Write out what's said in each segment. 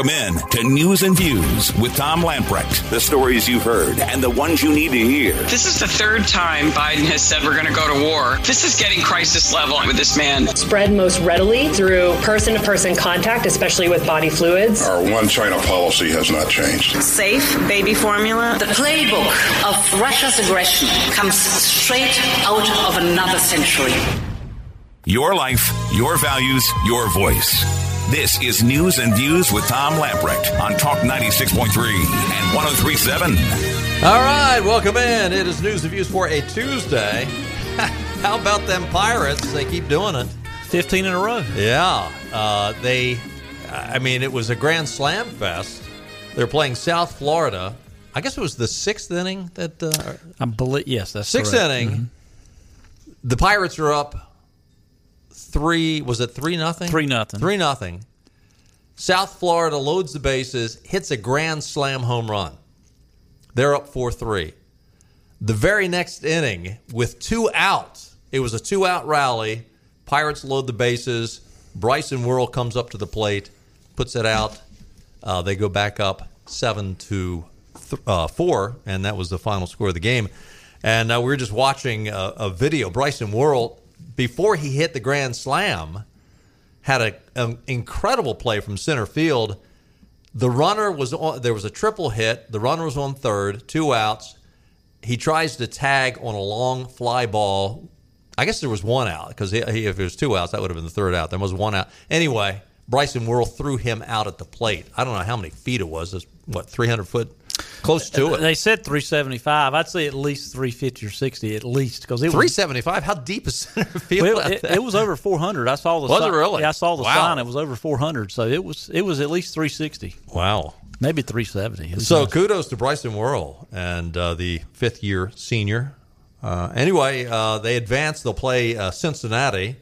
Welcome in to News and Views with Tom Lamprecht. The stories you've heard and the ones you need to hear. This is the third time Biden has said we're going to go to war. This is getting crisis level with this man. Spread most readily through person to person contact, especially with body fluids. Our one China policy has not changed. Safe baby formula. The playbook of Russia's aggression comes straight out of another century. Your life, your values, your voice. This is News and Views with Tom Lamprecht on Talk 96.3 and 1037. All right, welcome in. It is News and Views for a Tuesday. How about them Pirates? They keep doing it. 15 in a row. Yeah. Uh, they, I mean, it was a grand slam fest. They're playing South Florida. I guess it was the sixth inning that. Uh, I believe, yes, that's sixth correct. inning. Mhm. The Pirates are up three. Was it three nothing? Three nothing. Three nothing. South Florida loads the bases, hits a grand slam home run. They're up four three. The very next inning, with two outs, it was a two out rally. Pirates load the bases. Bryson Worrell comes up to the plate, puts it out. Uh, they go back up seven to th- uh, four, and that was the final score of the game. And uh, we were just watching a, a video. Bryson Worrell, before he hit the grand slam, had a, an incredible play from center field. The runner was on. There was a triple hit. The runner was on third, two outs. He tries to tag on a long fly ball. I guess there was one out because if it was two outs, that would have been the third out. There was one out. Anyway, Bryson Worrell threw him out at the plate. I don't know how many feet it was. It's, what, 300 foot? Close to it. They said 375. I'd say at least 350 or 60 at least because it was 375. How deep is center field? Well, it, it was over 400. I saw the Was it sign. really? Yeah, I saw the Wow. sign. It was over 400. So it was it was at least 360. Wow. Maybe 370. Who So knows? kudos to Bryson Worrell and uh, the fifth year senior. Uh, anyway, uh, they advance. They'll play uh, Cincinnati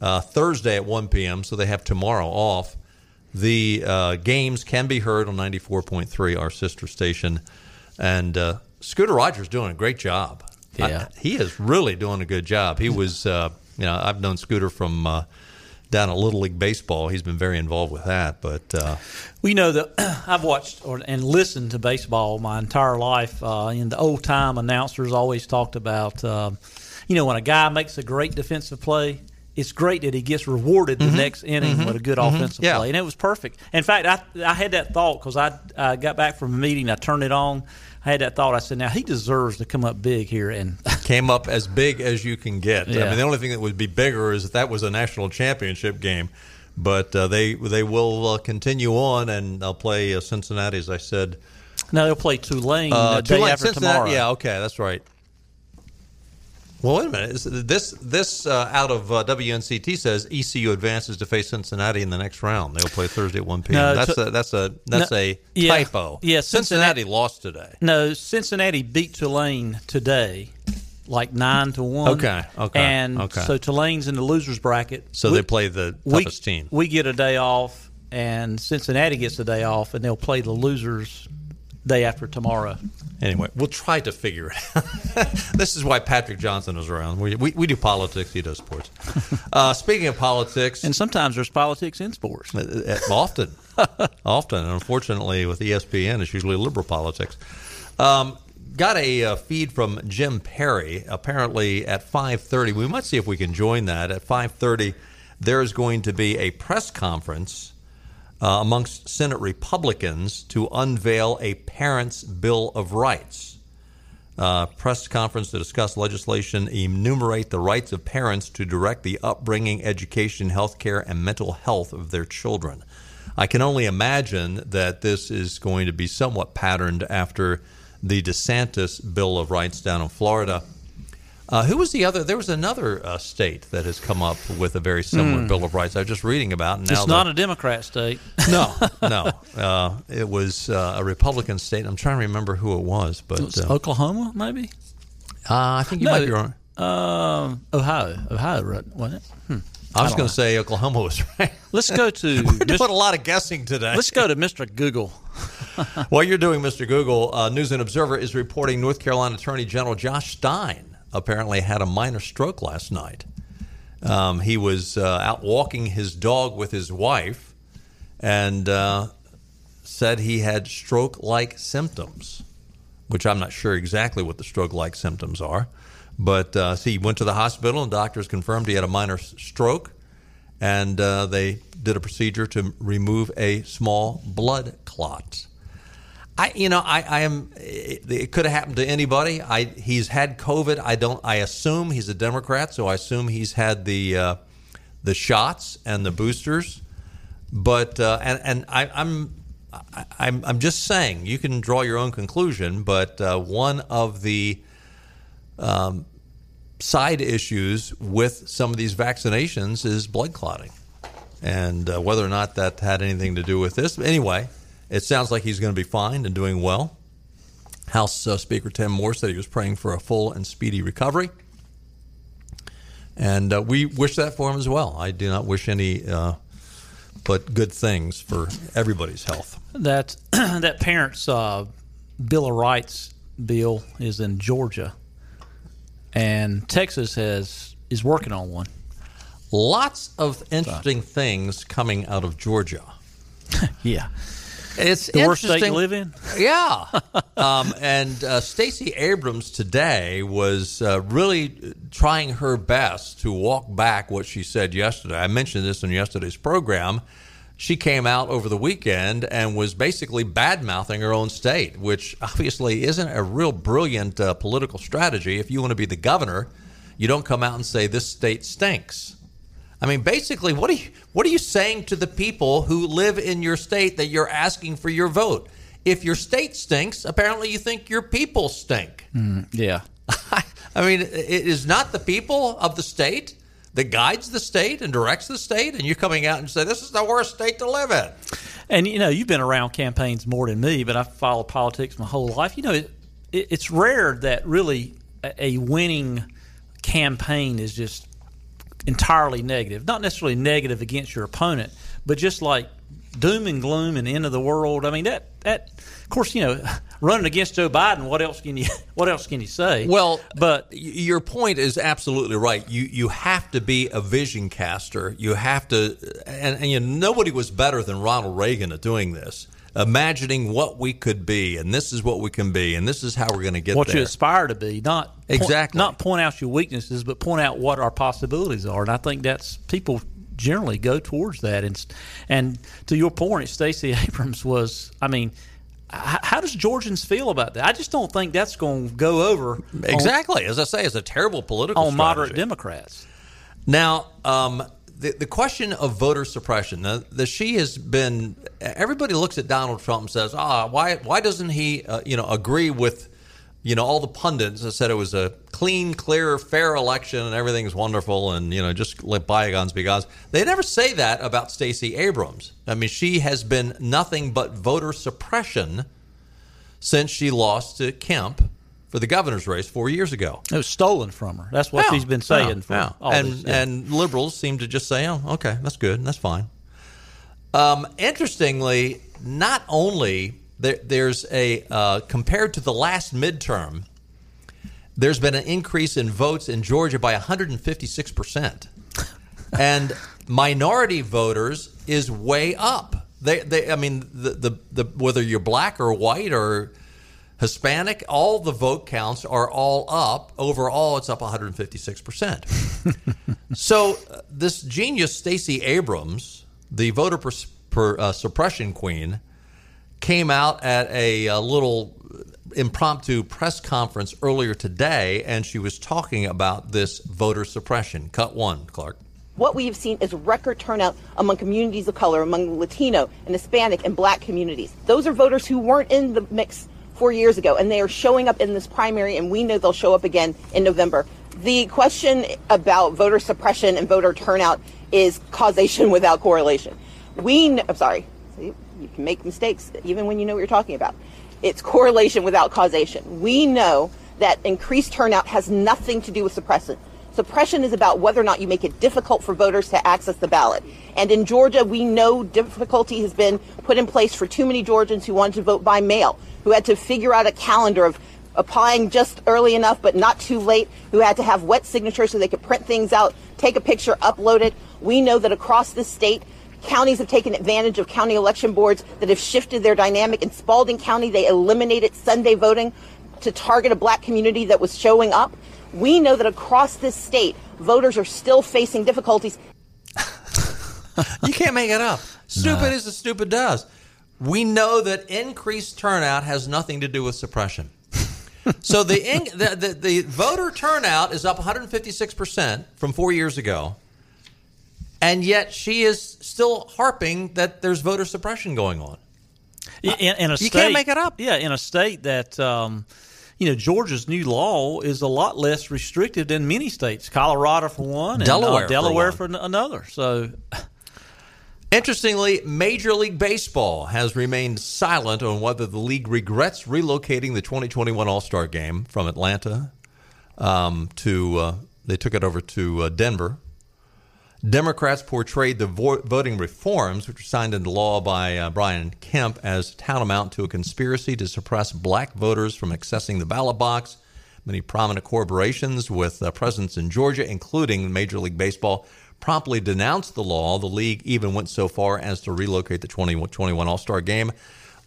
uh, Thursday at 1 p.m., so they have tomorrow off. The uh, games can be heard on 94.3, our sister station. And uh, Scooter Rogers doing a great job. Yeah. I- he is really doing a good job. He was, uh, you know, I've known Scooter from uh, down at Little League Baseball. He's been very involved with that. But uh, We know that I've watched or, and listened to baseball my entire life. Uh, and the old time announcers always talked about, um, you know, when a guy makes a great defensive play, it's great that he gets rewarded the next inning with a good offensive Mm-hmm. Yeah. play. And it was perfect. In fact, I, I had that thought because I, I got back from a meeting, I turned it on. I had that thought. I said, now he deserves to come up big here. And came up as big as you can get. I mean, the only thing that would be bigger is if that was a national championship game. But uh, they they will uh, continue on, and they'll play uh, Cincinnati, as I said. now they'll play Tulane Uh, the day Tulane, after Cincinnati- tomorrow. Yeah, okay, that's right. Well, wait a minute. This this uh, out of uh, WNCT says ECU advances to face Cincinnati in the next round. They'll play Thursday at one p.m. No, that's a that's a that's No, a yeah, typo. yeah, Cincinnati Cincinnati- lost today. No, Cincinnati beat Tulane today, like nine to one. Okay, okay, And okay. so Tulane's in the losers bracket. So they play the we, toughest team. We get a day off, and Cincinnati gets a day off, and they'll play the losers day after tomorrow. Anyway, we'll try to figure it out. this is why Patrick Johnson is around. We, we, we do politics, he does sports. Uh, speaking of politics, And sometimes there's politics in sports. uh, uh, often, often, and unfortunately with ESPN, it's usually liberal politics. Um, got a uh, feed from Jim Perry. Apparently at 5:30, we might see if we can join that. At 5:30, there is going to be a press conference uh, amongst Senate Republicans to unveil a Parents' Bill of Rights. Uh, press conference to discuss legislation enumerate the rights of parents to direct the upbringing, education, health care, and mental health of their children. I can only imagine that this is going to be somewhat patterned after the DeSantis Bill of Rights down in Florida. Uh, who was the other? There was another uh, state that has come up with a very similar Bill of Rights. I was just reading about. And now. It's the- not a Democrat state. no, no. Uh, it was uh, a Republican state. I'm trying to remember who it was, but It's uh, Oklahoma, maybe? uh, I think you No, might be wrong. Um, Ohio. Ohio, right, wasn't it? Hmm. I was going to say Oklahoma was right. Let's go to We're Mr. doing a lot of guessing today. Let's go to Mr. Google. While you're doing Mr. Google, uh, News and Observer is reporting North Carolina Attorney General Josh Stein apparently had a minor stroke last night. Um, he was uh, out walking his dog with his wife, and uh, said he had stroke like symptoms, which I'm not sure exactly what the stroke like symptoms are. But uh, see, he went to the hospital and doctors confirmed he had a minor stroke, and uh, they did a procedure to remove a small blood clot. I, you know, I, I am. It, it could have happened to anybody. I, he's had COVID. I don't. I assume he's a Democrat, so I assume he's had the uh, the shots and the boosters. But uh, and and I, I'm I'm I'm just saying you can draw your own conclusion. But uh, one of the um, side issues with some of these vaccinations is blood clotting, and uh, whether or not that had anything to do with this. Anyway, it sounds like he's going to be fine and doing well. House uh, Speaker Tim Moore said he was praying for a full and speedy recovery. And uh, we wish that for him as well. I do not wish any uh, but good things for everybody's health. That that parents' uh, Bill of Rights bill is in Georgia, and Texas has is working on one. Lots of interesting things coming out of Georgia. yeah. It's the worst state to live in. Yeah. um, and uh, Stacey Abrams today was uh, really trying her best to walk back what she said yesterday. I mentioned this in yesterday's program. She came out over the weekend and was basically bad mouthing her own state, which obviously isn't a real brilliant uh, political strategy. If you want to be the governor, you don't come out and say this state stinks. I mean, basically, what are you what are you saying to the people who live in your state that you're asking for your vote? If your state stinks, apparently you think your people stink. Mm, yeah. I mean, it is not the people of the state that guides the state and directs the state, and you're coming out and say this is the worst state to live in. And you know, you've been around campaigns more than me, but I've followed politics my whole life. You know, it, it, it's rare that really a, a winning campaign is just entirely negative. Not necessarily negative against your opponent, but just like doom and gloom and end of the world. I mean that that of course you know running against Joe Biden. What else can you what else can you say? Well, but your point is absolutely right. You you have to be a vision caster. You have to, and, and you know, nobody was better than Ronald Reagan at doing this. Imagining what we could be, and this is what we can be, and this is how we're going to get what there. you aspire to be. Not point, exactly not point out your weaknesses, but point out what our possibilities are. And I think that's people generally go towards that. And and to your point, Stacey Abrams was. I mean, how does Georgians feel about that? I just don't think that's going to go over. Exactly, on, as I say, it's a terrible political on strategy. moderate Democrats. Now, um, the the question of voter suppression. The, the, she has been. Everybody looks at Donald Trump and says, "Ah, why why doesn't he, uh, you know, agree with." you know, all the pundits that said it was a clean, clear, fair election and everything's wonderful and, you know, just let bygones be bygones. They never say that about Stacey Abrams. I mean, she has been nothing but voter suppression since she lost to Kemp for the governor's race four years ago. It was stolen from her. That's what yeah, she's been saying yeah, for yeah. and, these, and liberals seem to just say, oh, okay, that's good, that's fine. Um, interestingly, not only there, there's a uh, compared to the last midterm, there's been an increase in votes in Georgia by 156 percent, and minority voters is way up. They, they, I mean, the, the, the whether you're black or white or Hispanic, all the vote counts are all up. Overall, it's up 156 percent. so uh, this genius, Stacey Abrams, the voter per, per, uh, suppression queen came out at a, a, little impromptu press conference earlier today, and she was talking about this voter suppression. Cut one, Clark. What we have seen is record turnout among communities of color, among Latino and Hispanic and black communities. Those are voters who weren't in the mix four years ago, and they are showing up in this primary, and we know they'll show up again in November. The question about voter suppression and voter turnout is causation without correlation. We, I'm sorry, you can make mistakes even when you know what you're talking about. It's correlation without causation. We know that increased turnout has nothing to do with suppression. Suppression is about whether or not you make it difficult for voters to access the ballot. And in Georgia, we know difficulty has been put in place for too many Georgians who wanted to vote by mail, who had to figure out a calendar of applying just early enough but not too late, who had to have wet signatures so they could print things out, take a picture, upload it. We know that across the state, Counties have taken advantage of county election boards that have shifted their dynamic. In Spalding County, they eliminated Sunday voting to target a black community that was showing up. We know that across this state, voters are still facing difficulties. you can't make it up. Stupid is as stupid does. We know that increased turnout has nothing to do with suppression. so the, the, the the voter turnout is up 156 percent from four years ago, and yet she is still harping that there's voter suppression going on. In, in a you can't make it up. Yeah, in a state that um, you know Georgia's new law is a lot less restrictive than many states. Colorado for one, and, Delaware uh, for Delaware one. for, another. So Interestingly, Major League Baseball has remained silent on whether the league regrets relocating the 2021 All Star Game from Atlanta um, to. Uh, they took it over to uh, Denver. Democrats portrayed the vo- voting reforms, which were signed into law by uh, Brian Kemp, as tantamount to a conspiracy to suppress black voters from accessing the ballot box. Many prominent corporations with uh, presence in Georgia, including Major League Baseball, promptly denounced the law. The league even went so far as to relocate the 2021 All Star game.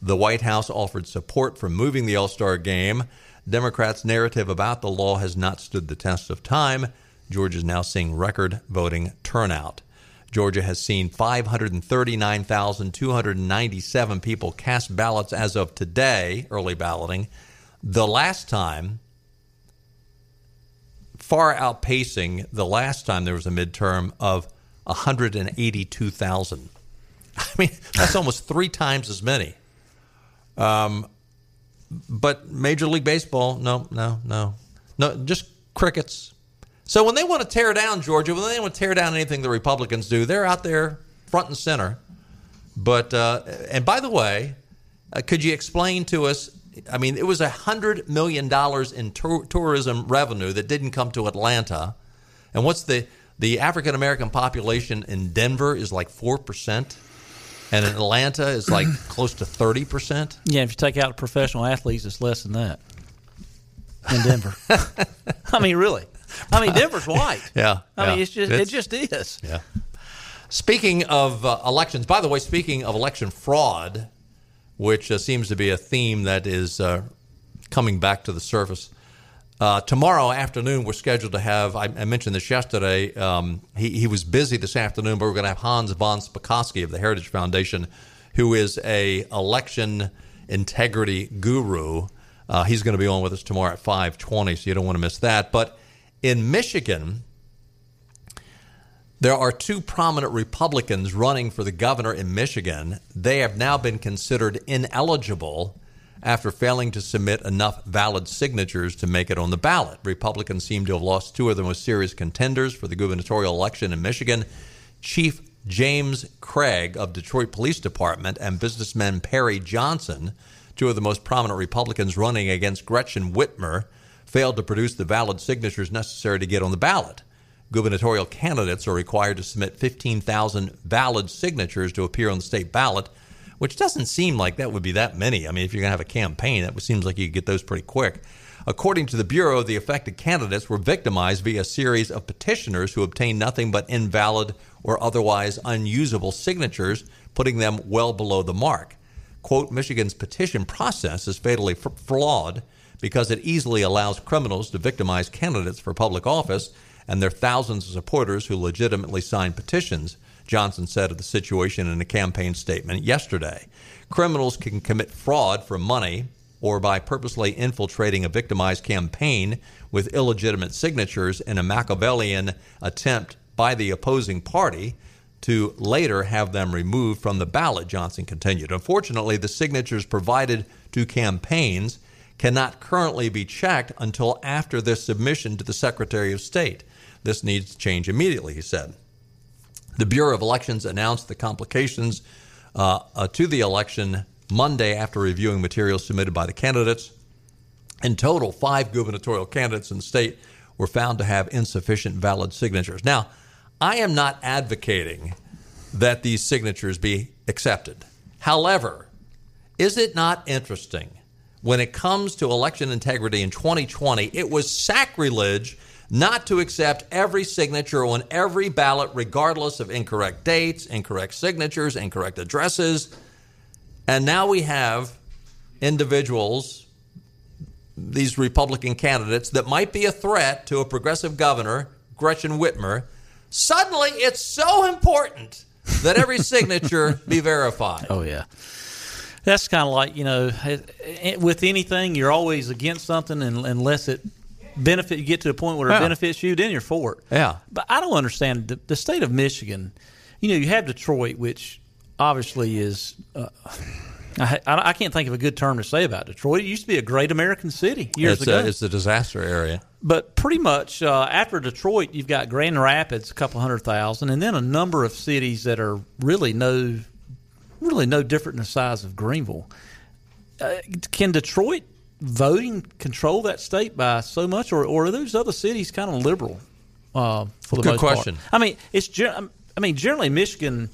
The White House offered support for moving the All Star game. Democrats' narrative about the law has not stood the test of time. Georgia is now seeing record voting turnout. Georgia has seen 539,297 people cast ballots as of today, early balloting. The last time, far outpacing the last time there was a midterm of 182,000. I mean, that's almost three times as many. Um, but Major League Baseball, no, no, no, no, just crickets. So when they want to tear down Georgia, when they want to tear down anything the Republicans do, they're out there front and center. But uh, and by the way, uh, could you explain to us? I mean, it was a hundred million dollars in tour- tourism revenue that didn't come to Atlanta, and what's the the African American population in Denver is like four percent, and in Atlanta is like close to thirty percent. yeah, if you take out professional athletes, it's less than that in Denver. I mean, really. I mean, Denver's white. Yeah, I mean, it's just It's- it just is. Yeah. Speaking of uh, elections, by the way, speaking of election fraud, which uh, seems to be a theme that is uh, coming back to the surface. Uh, tomorrow afternoon, we're scheduled to have. I, I mentioned this yesterday. Um, he, he was busy this afternoon, but we're going to have Hans von Spakovsky of the Heritage Foundation, who is a election integrity guru. Uh, he's going to be on with us tomorrow at five twenty, so you don't want to miss that. But in Michigan, there are two prominent Republicans running for the governor in Michigan. They have now been considered ineligible after failing to submit enough valid signatures to make it on the ballot. Republicans seem to have lost two of the most serious contenders for the gubernatorial election in Michigan. Chief James Craig of Detroit Police Department and businessman Perry Johnson, two of the most prominent Republicans running against Gretchen Whitmer, failed to produce the valid signatures necessary to get on the ballot gubernatorial candidates are required to submit 15,000 valid signatures to appear on the state ballot, which doesn't seem like that would be that many. I mean, if you're going to have a campaign, that seems like you could get those pretty quick. According to the Bureau, the affected candidates were victimized via a series of petitioners who obtained nothing but invalid or otherwise unusable signatures, putting them well below the mark. Quote, Michigan's petition process is fatally f- flawed because it easily allows criminals to victimize candidates for public office and their thousands of supporters who legitimately sign petitions, Johnson said of the situation in a campaign statement yesterday. Criminals can commit fraud for money or by purposely infiltrating a victimized campaign with illegitimate signatures in a Machiavellian attempt by the opposing party to later have them removed from the ballot, Johnson continued. Unfortunately, the signatures provided to campaigns cannot currently be checked until after their submission to the Secretary of State. This needs to change immediately, he said. The Bureau of Elections announced the complications uh, uh, to the election Monday after reviewing materials submitted by the candidates. In total, five gubernatorial candidates in the state were found to have insufficient valid signatures. Now, I am not advocating that these signatures be accepted. However, is it not interesting when it comes to election integrity in 2020? It was sacrilege not to accept every signature on every ballot, regardless of incorrect dates, incorrect signatures, incorrect addresses. And now we have individuals, these Republican candidates, that might be a threat to a progressive governor, Gretchen Whitmer. Suddenly, it's so important that every signature be verified. Oh yeah, that's kind of like you know, it- it- with anything, you're always against something, unless it benefit you get to the point where it Yeah. benefits you, then you're for it. Yeah. But I don't understand the, the state of Michigan. You know, you have Detroit, which obviously is. Uh, I, I I can't think of a good term to say about Detroit. It used to be a great American city years It's ago. a, it's a disaster area. But pretty much uh, after Detroit, you've got Grand Rapids, a couple hundred thousand, and then a number of cities that are really no, really no different in the size of Greenville. Uh, can Detroit voting control that state by so much, or, or are those other cities kind of liberal? Uh, for the Good most part? question. I mean, it's I mean, generally Michigan,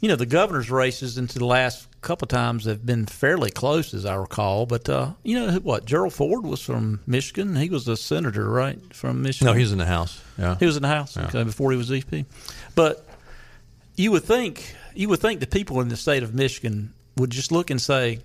you know, the governor's races into the last couple times have been fairly close, as I recall. But uh, you know what? Gerald Ford was from Michigan. He was a senator, right, from Michigan. No, he was in the House. Yeah. He was in the House okay, before he was VP. But you would think you would think the people in the state of Michigan would just look and say,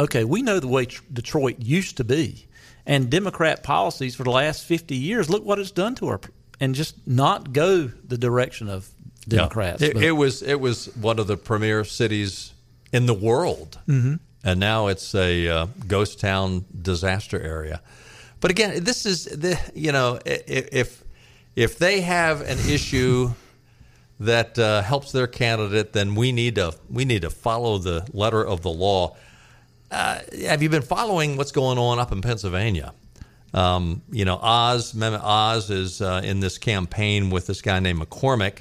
"Okay, we know the way tr- Detroit used to be, and Democrat policies for the last fifty years. Look what it's done to our, and just not go the direction of Democrats." It, But- it was it was one of the premier cities in the world, mm-hmm. and now it's a uh, ghost town disaster area. But again, this is the you know if if they have an issue that uh, helps their candidate, then we need to we need to follow the letter of the law. Uh, have you been following what's going on up in Pennsylvania? Um, you know, Oz, Mehmet Oz is uh, in this campaign with this guy named McCormick,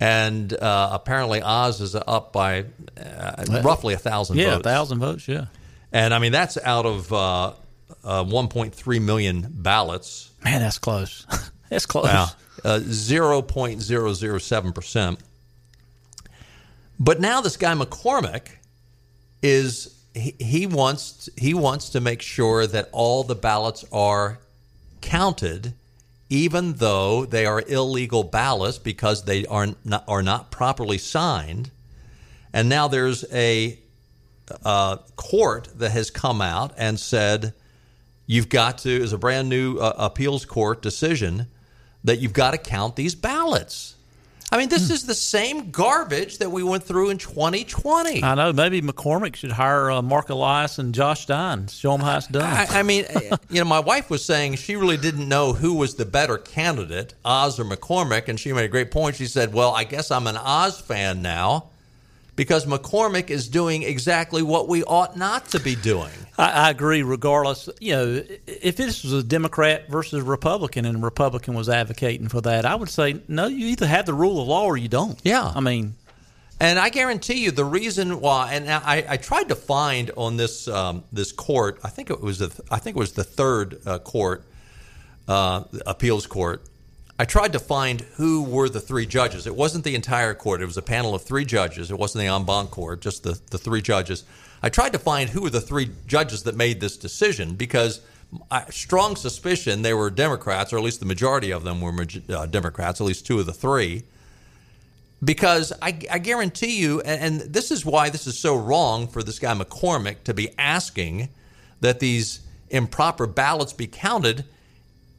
and uh, apparently Oz is up by uh, roughly a thousand yeah, votes. a thousand votes. Yeah, And I mean, that's out of uh, uh, 1.3 million ballots. man, that's close. that's close. Uh, 0.007%. But now this guy McCormick is he, he wants he wants to make sure that all the ballots are counted even though they are illegal ballots because they are not, are not properly signed. And now there's a uh, court that has come out and said you've got to is a brand new uh, appeals court decision that you've got to count these ballots. I mean, this is the same garbage that we went through in 2020. I know. Maybe McCormick should hire uh, Marc Elias and Josh Stein. Show them how it's done. I, I mean, you know, my wife was saying she really didn't know who was the better candidate, Oz or McCormick, and she made a great point. She said, "Well, I guess I'm an Oz fan now." Because McCormick is doing exactly what we ought not to be doing. I, I agree. Regardless, you know, if this was a Democrat versus a Republican, and a Republican was advocating for that, I would say no. You either have the rule of law or you don't. Yeah. I mean, And I guarantee you, the reason why, and I, I tried to find on this um, this court, I think it was the, I think it was the third uh, court, uh, appeals court. I tried to find who were the three judges. It wasn't the entire court. It was a panel of three judges. It wasn't the en banc court, just the, the three judges. I tried to find who were the three judges that made this decision because I, strong suspicion they were Democrats, or at least the majority of them were uh, Democrats, at least two of the three because I, I guarantee you, and, and this is why this is so wrong for this guy McCormick to be asking that these improper ballots be counted.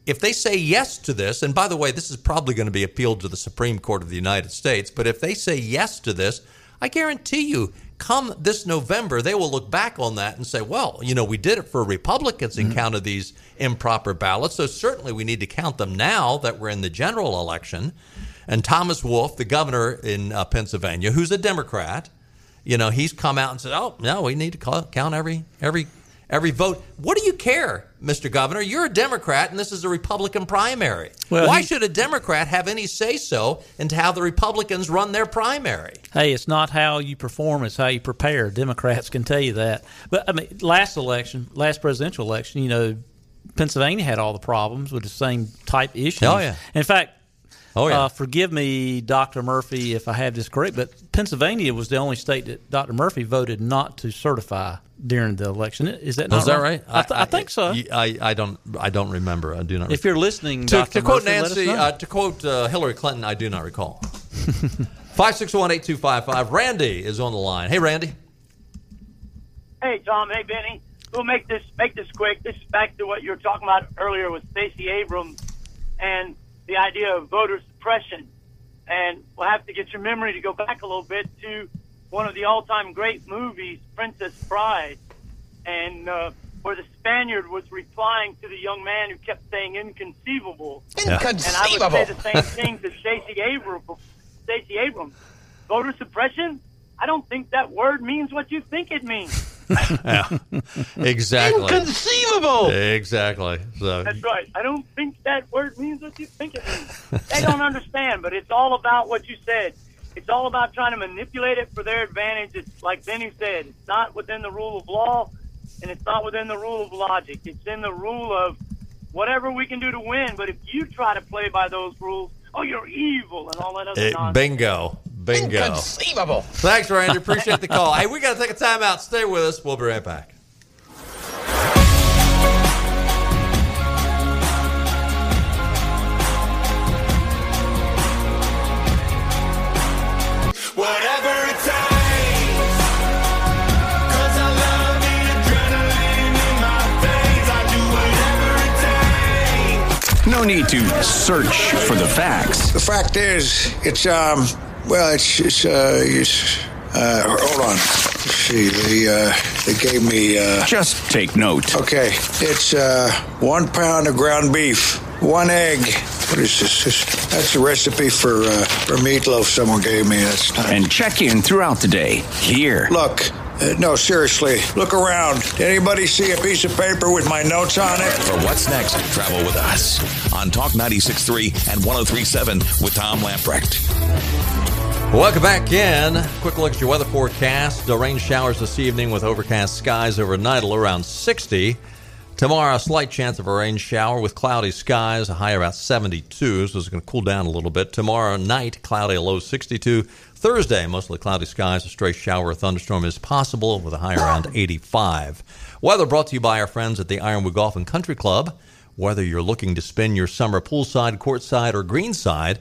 If they say yes to this, and by the way, this is probably going to be appealed to the Supreme Court of the United States, but if they say yes to this, I guarantee you, come this November, they will look back on that and say, well, you know, we did it for Republicans and counted these improper ballots, so certainly we need to count them now that we're in the general election. And Thomas Wolf, the governor in uh, Pennsylvania, who's a Democrat, you know, he's come out and said, "Oh no, we need to call, count every every every vote." What do you care, Mr. Governor? You're a Democrat, and this is a Republican primary. Well, Why he- should a Democrat have any say so into how the Republicans run their primary? hey, it's not how you perform; it's how you prepare. Democrats can tell you that. But I mean, last election, last presidential election, you know, Pennsylvania had all the problems with the same type issues. Oh, yeah. In fact, Oh, yeah. Uh, forgive me, Dr. Murphy, if I have this correct, but Pennsylvania was the only state that Dr. Murphy voted not to certify during the election. Is that not Is that right? I, th- I, think so. I, I don't. I don't remember. I do not. if you're listening, to, Dr. to quote Murphy, let Nancy, uh, to quote uh, Hillary Clinton, I do not recall. Five six one eight two five five. Randy is on the line. Hey, Randy. Hey Tom, hey Benny. We'll make this make this quick. This is back to what you were talking about earlier with Stacey Abrams and the idea of voter suppression. And we'll have to get your memory to go back a little bit to one of the all-time great movies, Princess Bride, and uh, where the Spaniard was replying to the young man who kept saying inconceivable. Yeah. And I would say the same thing to Stacey Abrams. Stacey Abrams, voter suppression. I don't think that word means what you think it means. Yeah, exactly. Inconceivable. Exactly. So That's right. I don't think that word means what you think it means. they don't understand, but it's all about what you said. It's all about trying to manipulate it for their advantage. It's like Benny said, it's not within the rule of law and it's not within the rule of logic. It's in the rule of whatever we can do to win. But if you try to play by those rules, oh, you're evil and all that other eh, nonsense. bingo, bingo. Inconceivable. Thanks, Randy. Appreciate the call. hey, we got to take a time out. Stay with us. We'll be right back. Whatever it takes. 'Cause I love the adrenaline in my veins. I do whatever it takes. No need to search for the facts. The fact is, it's um, well, it's it's uh, it's, uh hold on. Let's see, they uh, they gave me uh. Just take note. Okay, it's uh, one pound of ground beef, one egg. What is this? this that's a recipe for uh, for meatloaf. Someone gave me. That's not. And check in throughout the day. Here. Look. Uh, no, seriously. Look around. Anybody see a piece of paper with my notes on it? For what's next, travel with us on Talk 96.3 and 103.7 with Tom Lamprecht. Welcome back in. Quick look at your weather forecast. The rain showers this evening with overcast skies overnight, around 60. Tomorrow, a slight chance of a rain shower with cloudy skies, a high about 72, so it's going to cool down a little bit. Tomorrow night, cloudy, a low 62. Thursday, mostly cloudy skies, a stray shower or thunderstorm is possible with a high around 85. Weather brought to you by our friends at the Ironwood Golf and Country Club. Whether you're looking to spend your summer poolside, courtside, or greenside,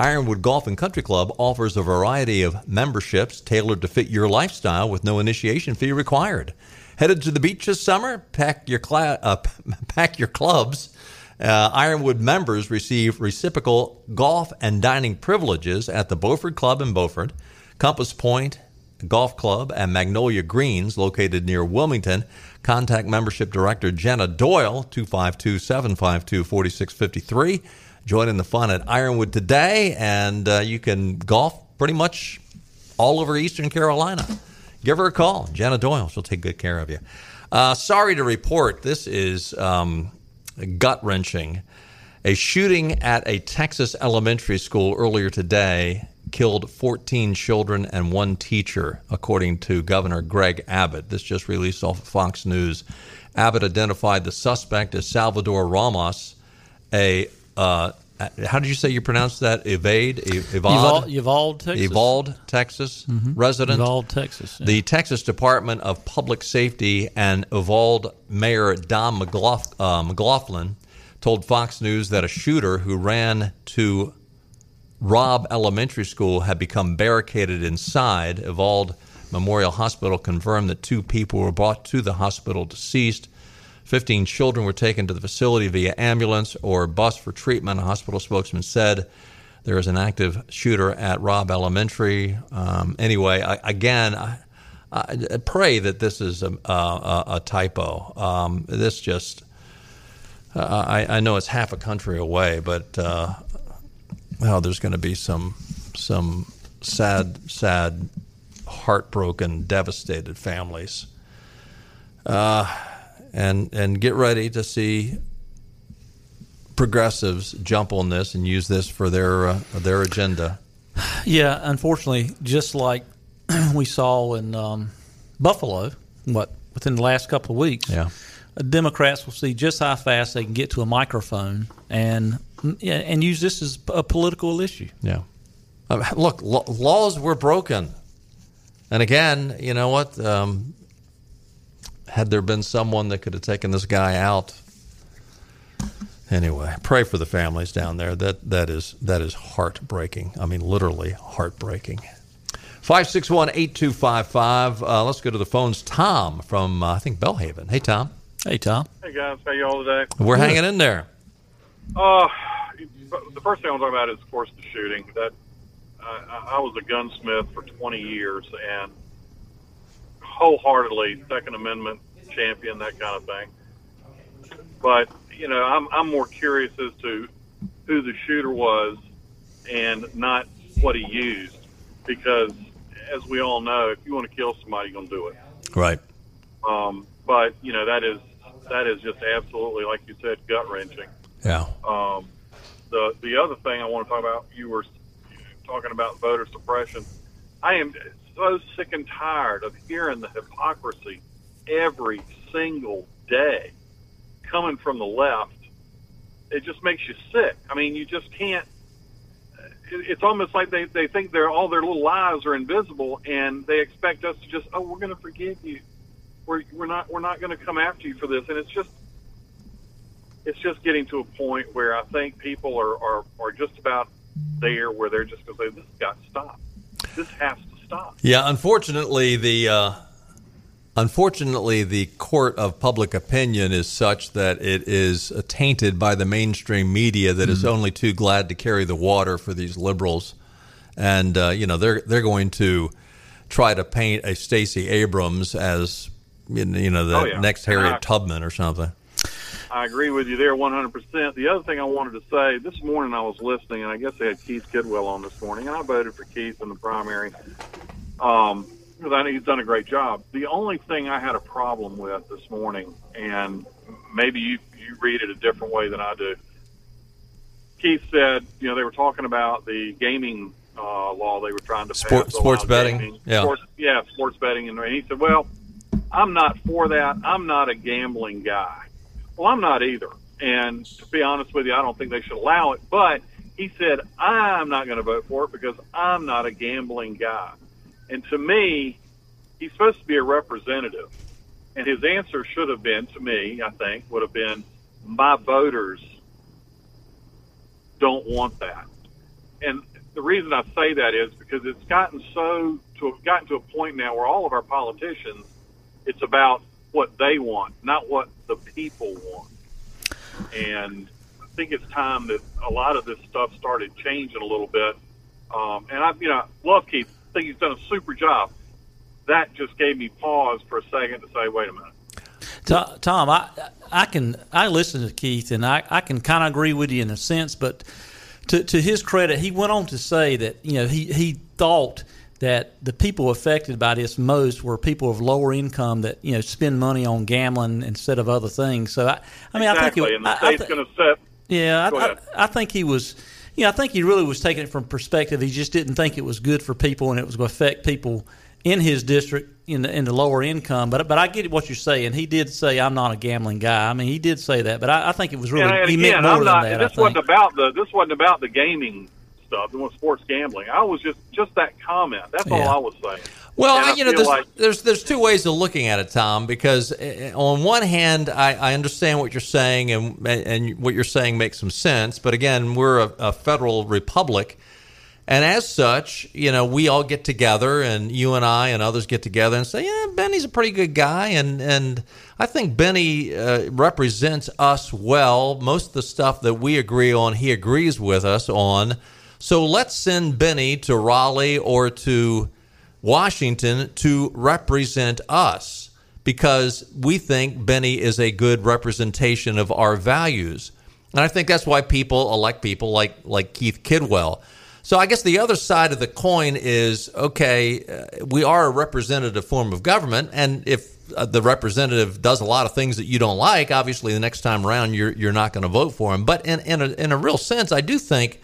Ironwood Golf and Country Club offers a variety of memberships tailored to fit your lifestyle with no initiation fee required. Headed to the beach this summer? Pack your cla- uh, pack your clubs. Uh, Ironwood members receive reciprocal golf and dining privileges at the Beaufort Club in Beaufort, Compass Point Golf Club, and Magnolia Greens, located near Wilmington. Contact membership director Jenna Doyle, 252 752 4653. Join in the fun at Ironwood today, and uh, you can golf pretty much all over Eastern Carolina. Give her a call, Jenna Doyle. She'll take good care of you. Uh, sorry to report, this is um, gut wrenching. A shooting at a Texas elementary school earlier today killed 14 children and one teacher, according to Governor Greg Abbott. This just released off of Fox News. Abbott identified the suspect as Salvador Ramos, a uh, how did you say you pronounce that? Evade, E- Uvalde, Evade, Uvalde, Texas. Evalde, Texas resident. Uvalde, Texas. yeah. The Texas Department of Public Safety and Uvalde Mayor Don McLaugh- uh, McLaughlin told Fox News that a shooter who ran to Robb Elementary School had become barricaded inside. Uvalde Memorial Hospital confirmed that two people were brought to the hospital deceased. 15 children were taken to the facility via ambulance or bus for treatment. A hospital spokesman said there is an active shooter at Robb Elementary. Um, anyway, I, again, I, I pray that this is a, a, a typo. Um, this just, uh, I, I know it's half a country away, but uh, well, there's going to be some some sad, sad, heartbroken, devastated families. Uh, and and get ready to see progressives jump on this and use this for their uh, their agenda. Yeah, unfortunately, just like we saw in um, Buffalo, what within the last couple of weeks, Yeah. Democrats will see just how fast they can get to a microphone and and use this as a political issue. Yeah. Um, look, lo- laws were broken. And again, you know what? Um, had there been someone that could have taken this guy out, anyway, pray for the families down there. That that is that is heartbreaking. I mean, literally heartbreaking. Five six one eight two five five. Uh, let's go to the phones. Tom from uh, I think Belhaven. Hey, Tom. Hey, Tom. Hey guys, how y'all today? We're hanging in there. Uh, the first thing I want to talk about is, of course, the shooting. That uh, I I was a gunsmith for 20 years and wholeheartedly Second Amendment champion, that kind of thing. But you know, I'm I'm more curious as to who the shooter was and not what he used, because as we all know, if you want to kill somebody, you're going to do it. Right. Um, but you know, that is that is just absolutely, like you said, gut wrenching. Yeah. Um, the the other thing I want to talk about, you were talking about voter suppression. I am so sick and tired of hearing the hypocrisy every single day coming from the left. It just makes you sick. I mean, you just can't. It's almost like they, they think they're all their little lives are invisible, and they expect us to just oh we're going to forgive you. We're we're not we're not going to come after you for this, and it's just it's just getting to a point where I think people are, are, are just about there where they're just going to say, this has got to stop. This has stop. Yeah, unfortunately, the uh, unfortunately the court of public opinion is such that it is tainted by the mainstream media that is only too glad to carry the water for these liberals, and uh, you know they're they're going to try to paint a Stacey Abrams as you know the Oh, yeah. next Harriet Tubman or something. I agree with you there 100%. The other thing I wanted to say, this morning I was listening, and I guess they had Keith Kidwell on this morning, and I voted for Keith in the primary. Um, because I know he's done a great job. The only thing I had a problem with this morning, and maybe you, you read it a different way than I do. Keith said, you know, they were talking about the gaming uh, law they were trying to Sport- pass. sports betting, gaming. yeah. Sports, yeah, sports betting. And he said, well, I'm not for that. I'm not a gambling guy. Well, I'm not either. And to be honest with you, I don't think they should allow it. But he said, I'm not going to vote for it because I'm not a gambling guy. And to me, he's supposed to be a representative. And his answer should have been, to me, I think, would have been, my voters don't want that. And the reason I say that is because it's gotten so to have gotten to a point now where all of our politicians, it's about what they want, not what the people want. And I think it's time that a lot of this stuff started changing a little bit. Um, and I, you know, love Keith. I think he's done a super job. That just gave me pause for a second to say, wait a minute. Tom, I I can I listen to Keith and I, I can kind of agree with you in a sense, but to to his credit, he went on to say that you know he he thought that the people affected by this most were people of lower income that you know spend money on gambling instead of other things. So I I mean exactly. I think it, and the I- I state's going to set. yeah, I, I. I think he was. You know, I think he really was taking it from perspective. He just didn't think it was good for people, and it was going to affect people in his district in the, in the lower income. But but I get what you're saying. He did say, "I'm not a gambling guy." I mean, he did say that, but I, I think it was really he again, meant more I'm not. than that. this wasn't about the. This wasn't about the gaming stuff. Was sports gambling. I was just just that comment. That's all I was saying. Well, I, I you know, there's, like- there's there's two ways of looking at it, Tom. Because uh, on one hand, I, I understand what you're saying, and and what you're saying makes some sense. But again, we're a, a federal republic, and as such, you know, we all get together, and you and I and others get together and say, yeah, Benny's a pretty good guy, and and I think Benny uh, represents us well. Most of the stuff that we agree on, he agrees with us on. So let's send Benny to Raleigh or to Washington to represent us because we think Benny is a good representation of our values. And I think that's why people elect people like like Keith Kidwell. So I guess the other side of the coin is okay, uh, we are a representative form of government and if uh, the representative does a lot of things that you don't like, obviously the next time around you're you're not going to vote for him. But in in a, in a real sense, I do think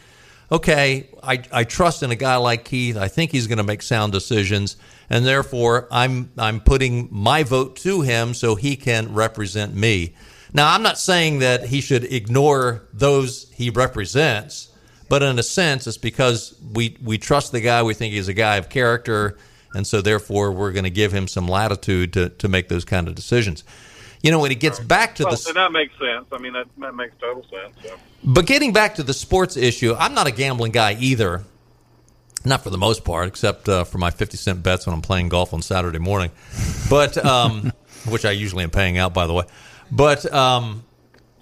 okay, I, I trust in a guy like Keith. I think he's going to make sound decisions. and therefore I'm I'm putting my vote to him so he can represent me. Now, I'm not saying that he should ignore those he represents, but in a sense, it's because we we trust the guy. We think he's a guy of character, and so therefore we're going to give him some latitude to to make those kind of decisions. You know, when it gets back to well, the and that makes sense. I mean, that, that makes total sense. So. but getting back to the sports issue, I'm not a gambling guy either. Not for the most part, except uh, for my 50 cent bets when I'm playing golf on Saturday morning, but um, which I usually am paying out, by the way. But um,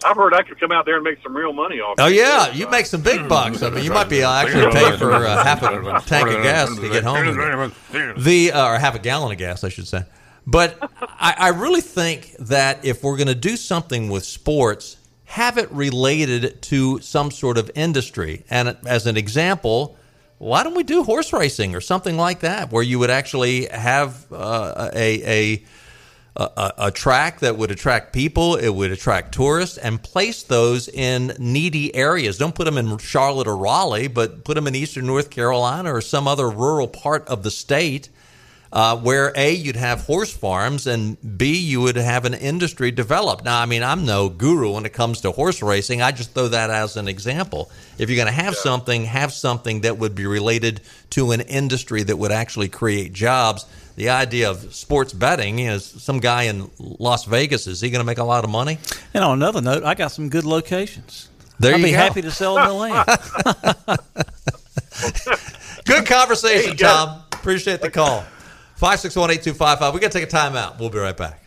I've heard I could come out there and make some real money off. oh it. yeah, you make some big bucks. I mean, you might be uh, actually pay for uh, half a tank of gas to get home. The uh, or half a gallon of gas, I should say. But I, I really think that if we're going to do something with sports, have it related to some sort of industry. And as an example, why don't we do horse racing or something like that, where you would actually have uh, a, a a, a track that would attract people, it would attract tourists, and place those in needy areas. Don't put them in Charlotte or Raleigh, but put them in eastern North Carolina or some other rural part of the state. Uh, where A, you'd have horse farms, and B, you would have an industry developed. Now, I mean, I'm no guru when it comes to horse racing. I just throw that as an example. If you're going to have something, have something that would be related to an industry that would actually create jobs. The idea of sports betting is some guy in Las Vegas, is he going to make a lot of money? And on another note, I got some good locations. There I'd you be go. happy to sell them the land. Good conversation, Tom. Appreciate the call. 561 8255. we got to take a timeout. We'll be right back.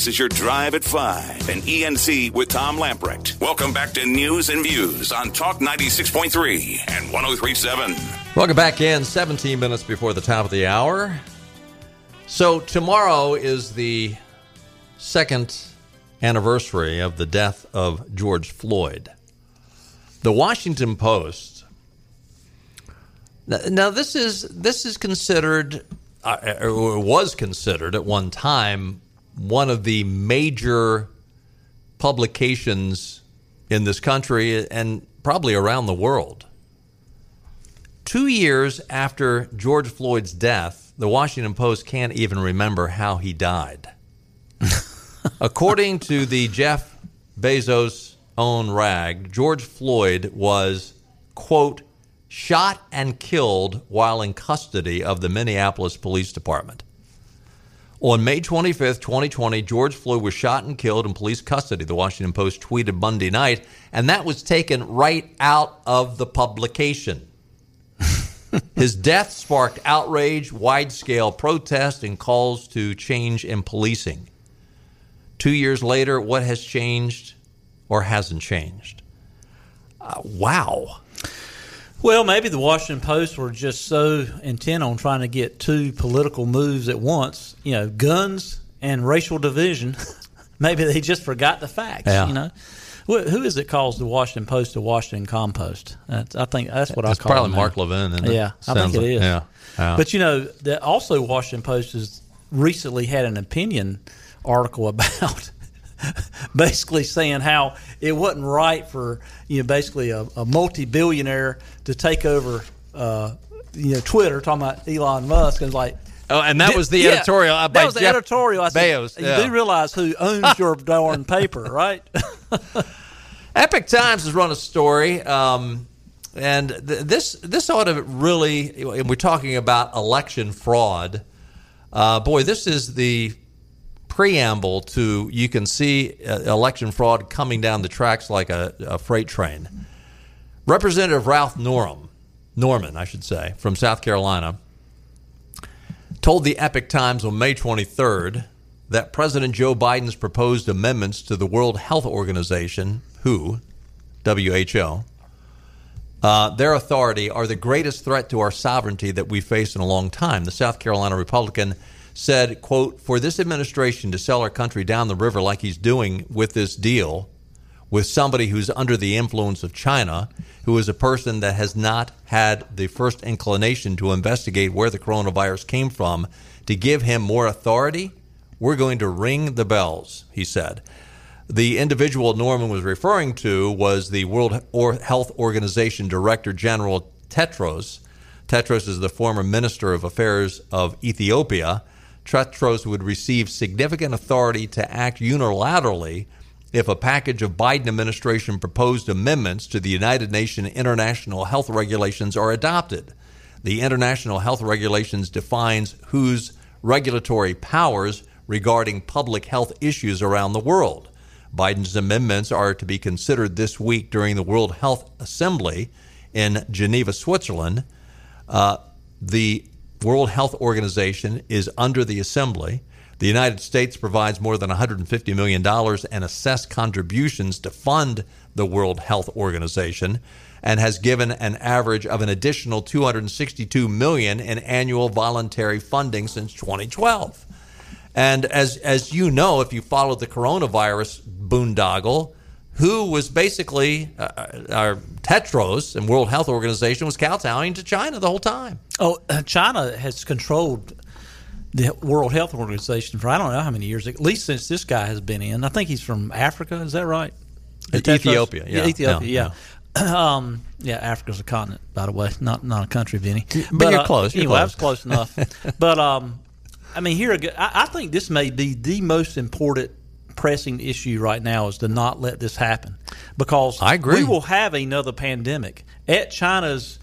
This is your Drive at 5 and ENC with Tom Lamprecht. Welcome back to News and Views on Talk 96.3 and 1037. Welcome back in 17 minutes before the top of the hour. So, tomorrow is the second anniversary of the death of George Floyd. The Washington Post. Now, this is this is considered, uh, or was considered at one time, one of the major publications in this country and probably around the world. Two years after George Floyd's death, the Washington Post can't even remember how he died. According to the Jeff Bezos own rag, George Floyd was, quote, shot and killed while in custody of the Minneapolis Police Department. On May 25th, 2020, George Floyd was shot and killed in police custody, the Washington Post tweeted Monday night, and that was taken right out of the publication. His death sparked outrage, wide scale protest, and calls to change in policing. Two years later, what has changed or hasn't changed? Uh, wow. Well, maybe the Washington Post were just so intent on trying to get two political moves at once, you know, guns and racial division. maybe they just forgot the facts, Yeah. you know. Wh- Who is it calls the Washington Post the Washington Compost? That's, I think that's what I It's call probably it. Mark Levin, isn't it? Yeah, I think it like- is. yeah, yeah. But you know, the, also Washington Post has recently had an opinion article about basically saying how it wasn't right for you know basically a, a multi-billionaire to take over uh, you know Twitter, talking about Elon Musk, and it's like. Oh, and that was the yeah, editorial by that was the Jeff editorial. I said, Bezos, you do realize who owns your darn paper, right? Epoch Times has run a story, um, and th- this this ought to really. and We're talking about election fraud. Uh, boy, this is the preamble to you can see uh, election fraud coming down the tracks like a, a freight train. Representative Ralph Norman, Norman, I should say, from South Carolina, told the Epoch Times on May 23rd that President Joe Biden's proposed amendments to the World Health Organization, WHO, WHO, uh, their authority are the greatest threat to our sovereignty that we face in a long time. The South Carolina Republican said, quote, for this administration to sell our country down the river like he's doing with this deal with somebody who's under the influence of China, who is a person that has not had the first inclination to investigate where the coronavirus came from, to give him more authority, we're going to ring the bells, he said. The individual Norman was referring to was the World Health Organization Director General Tedros. Tedros is the former Minister of Affairs of Ethiopia. Tedros would receive significant authority to act unilaterally if a package of Biden administration proposed amendments to the United Nations international health regulations are adopted. The international health regulations defines whose regulatory powers regarding public health issues around the world. Biden's amendments are to be considered this week during the World Health Assembly in Geneva, Switzerland. Uh, the World Health Organization is under the assembly. The United States provides more than $150 million in assessed contributions to fund the World Health Organization and has given an average of an additional 262 million in annual voluntary funding since 2012. And as as you know, if you followed the coronavirus boondoggle, who was basically uh, our Tedros and World Health Organization was kowtowing to China the whole time. Oh, China has controlled the World Health Organization for I don't know how many years, at least since this guy has been in. I think he's from Africa. Is that right? Ethiopia, yeah. Ethiopia, No, yeah. um, yeah, Africa's a continent, by the way, not not a country, Vinny. But you're uh, close, you're anyway, I was close enough. but um, I mean, here I, I think this may be the most important pressing issue right now is to not let this happen because I agree. we will have another pandemic at China's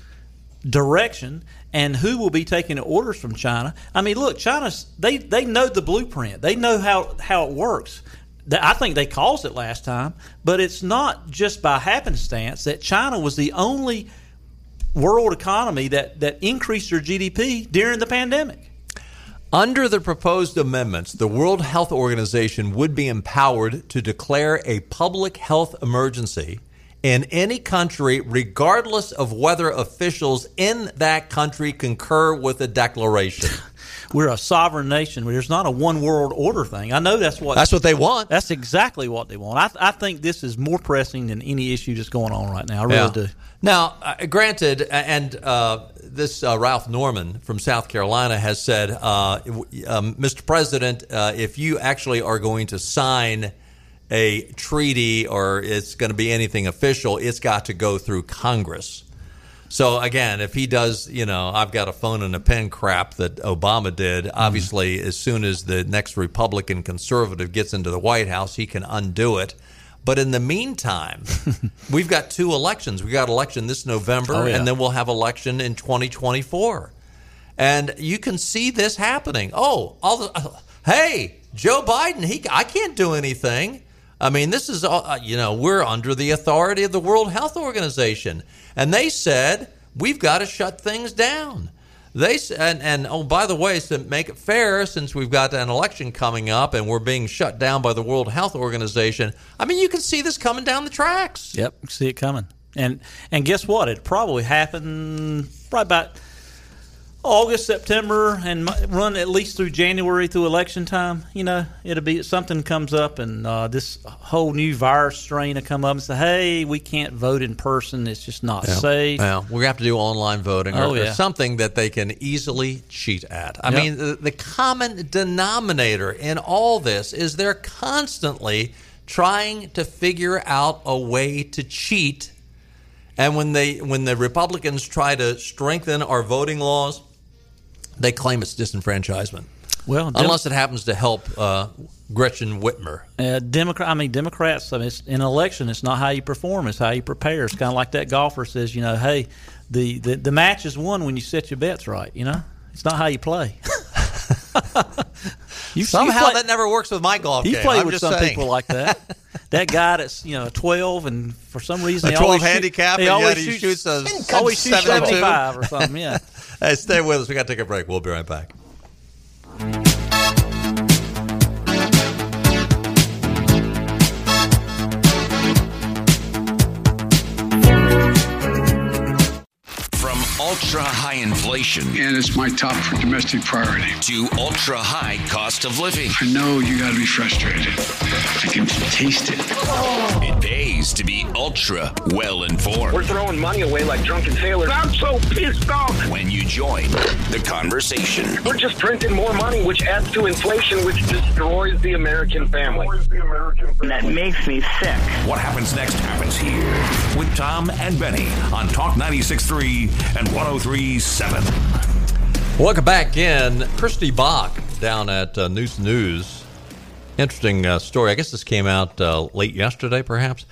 direction and who will be taking orders from China. I mean, look, China's they they know the blueprint. They know how how it works. I think they caused it last time, but it's not just by happenstance that China was the only world economy that that increased their GDP during the pandemic. Under the proposed amendments, the World Health Organization would be empowered to declare a public health emergency in any country, regardless of whether officials in that country concur with the declaration. We're a sovereign nation. There's not a one world order thing. I know that's what That's what they want. That's exactly what they want. I, I think this is more pressing than any issue that's going on right now. I really Yeah. do. Now, uh, granted, and uh, this uh, Ralph Norman from South Carolina has said, uh, um, Mr. President, uh, if you actually are going to sign a treaty or it's going to be anything official, it's got to go through Congress. So again, if he does, you know, I've got a phone and a pen crap that Obama did. Obviously, as soon as the next Republican conservative gets into the White House, he can undo it. But in the meantime, we've got two elections. We got election this November, Oh, yeah. and then we'll have election in 2024. And you can see this happening. Oh, all the uh, hey, Joe Biden, he I can't do anything. I mean, this is all uh, you know. We're under the authority of the World Health Organization, and they said we've got to shut things down. They and and oh, by the way, to make it fair, since we've got an election coming up and we're being shut down by the World Health Organization, I mean, you can see this coming down the tracks. Yep, see it coming. And and guess what? It probably happened probably about August, September, and run at least through January through election time. You know, it'll be something comes up, and uh, this whole new virus strain will come up and say, "Hey, we can't vote in person. It's just not safe." Well, we're gonna have to do online voting or, Oh, or yeah. something that they can easily cheat at. I Yep. mean, the, the common denominator in all this is they're constantly trying to figure out a way to cheat. And when they when the Republicans try to strengthen our voting laws, they claim it's disenfranchisement. Well, Dem- unless it happens to help uh, Gretchen Whitmer. Uh, Democrat, I mean Democrats. I mean, it's, in an election, it's not how you perform; it's how you prepare. It's kind of like that golfer says, you know, hey, the, the the match is won when you set your bets right. You know, it's not how you play. you Somehow you play- that never works with my golf You game. play I'm with just some saying. people like that. that guy that's you know twelve, and for some reason A they 12 always shoot- handicap, They and always yet he shoot, shoots a always shoot oh seventy five or something. Yeah. Hey, stay with us. We got to take a break. We'll be right back. From ultra high inflation And it's my top domestic priority. to ultra high cost of living. I know you got to be frustrated. I can taste it. It pays to be ultra well informed. We're throwing money away like drunken sailors. I'm so pissed off. When you join the conversation. We're just printing more money, which adds to inflation, which destroys the American family. That makes me sick. What happens next happens here with Tom and Benny on Talk 96.3 and 103.7. Welcome back in. Christy Bach down at uh, News News. Interesting uh, story. I guess this came out uh, late yesterday, perhaps.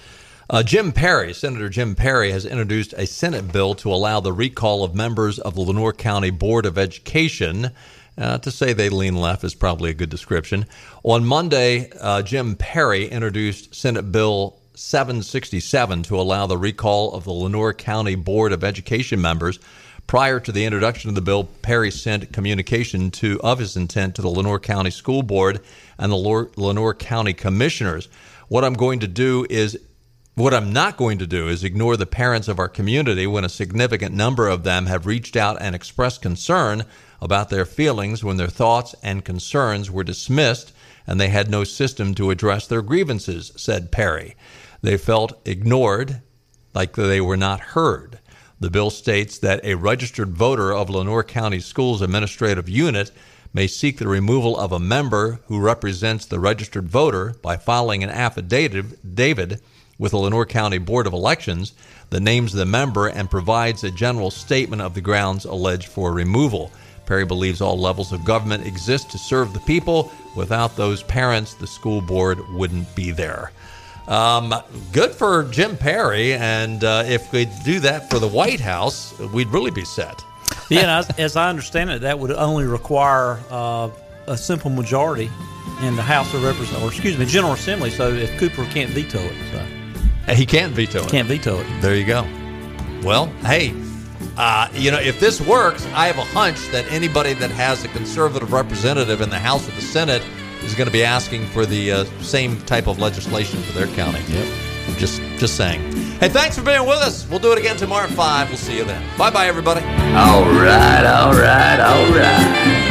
Uh, Jim Perry, Senator Jim Perry, has introduced a Senate bill to allow the recall of members of the Lenoir County Board of Education. Uh, to say they lean left is probably a good description. On Monday, uh, Jim Perry introduced Senate Bill 767 to allow the recall of the Lenoir County Board of Education members. Prior to the introduction of the bill, Perry sent communication to of his intent to the Lenoir County School Board and the Lenoir County Commissioners. What I'm going to do is what I'm not going to do is ignore the parents of our community when a significant number of them have reached out and expressed concern about their feelings when their thoughts and concerns were dismissed and they had no system to address their grievances, said Perry. They felt ignored, like they were not heard. The bill states that a registered voter of Lenoir County Schools Administrative Unit may seek the removal of a member who represents the registered voter by filing an affidavit David, with the Lenoir County Board of Elections that names the member and provides a general statement of the grounds alleged for removal. Perry believes all levels of government exist to serve the people. Without those parents, the school board wouldn't be there. Um, good for Jim Perry, and uh, if we do that for the White House, we'd really be set. yeah, and as, as I understand it, that would only require uh, a simple majority in the House of Representatives, or excuse me, General Assembly. So if Cooper can't veto it, so He can't veto it. can't veto it. There you go. Well, hey, uh, you know, if this works, I have a hunch that anybody that has a conservative representative in the House or the Senate is going to be asking for the uh, same type of legislation for their county. Yep. Just, just saying. Hey, thanks for being with us. We'll do it again tomorrow at five. We'll see you then. Bye, bye, everybody. All right, all right, all right.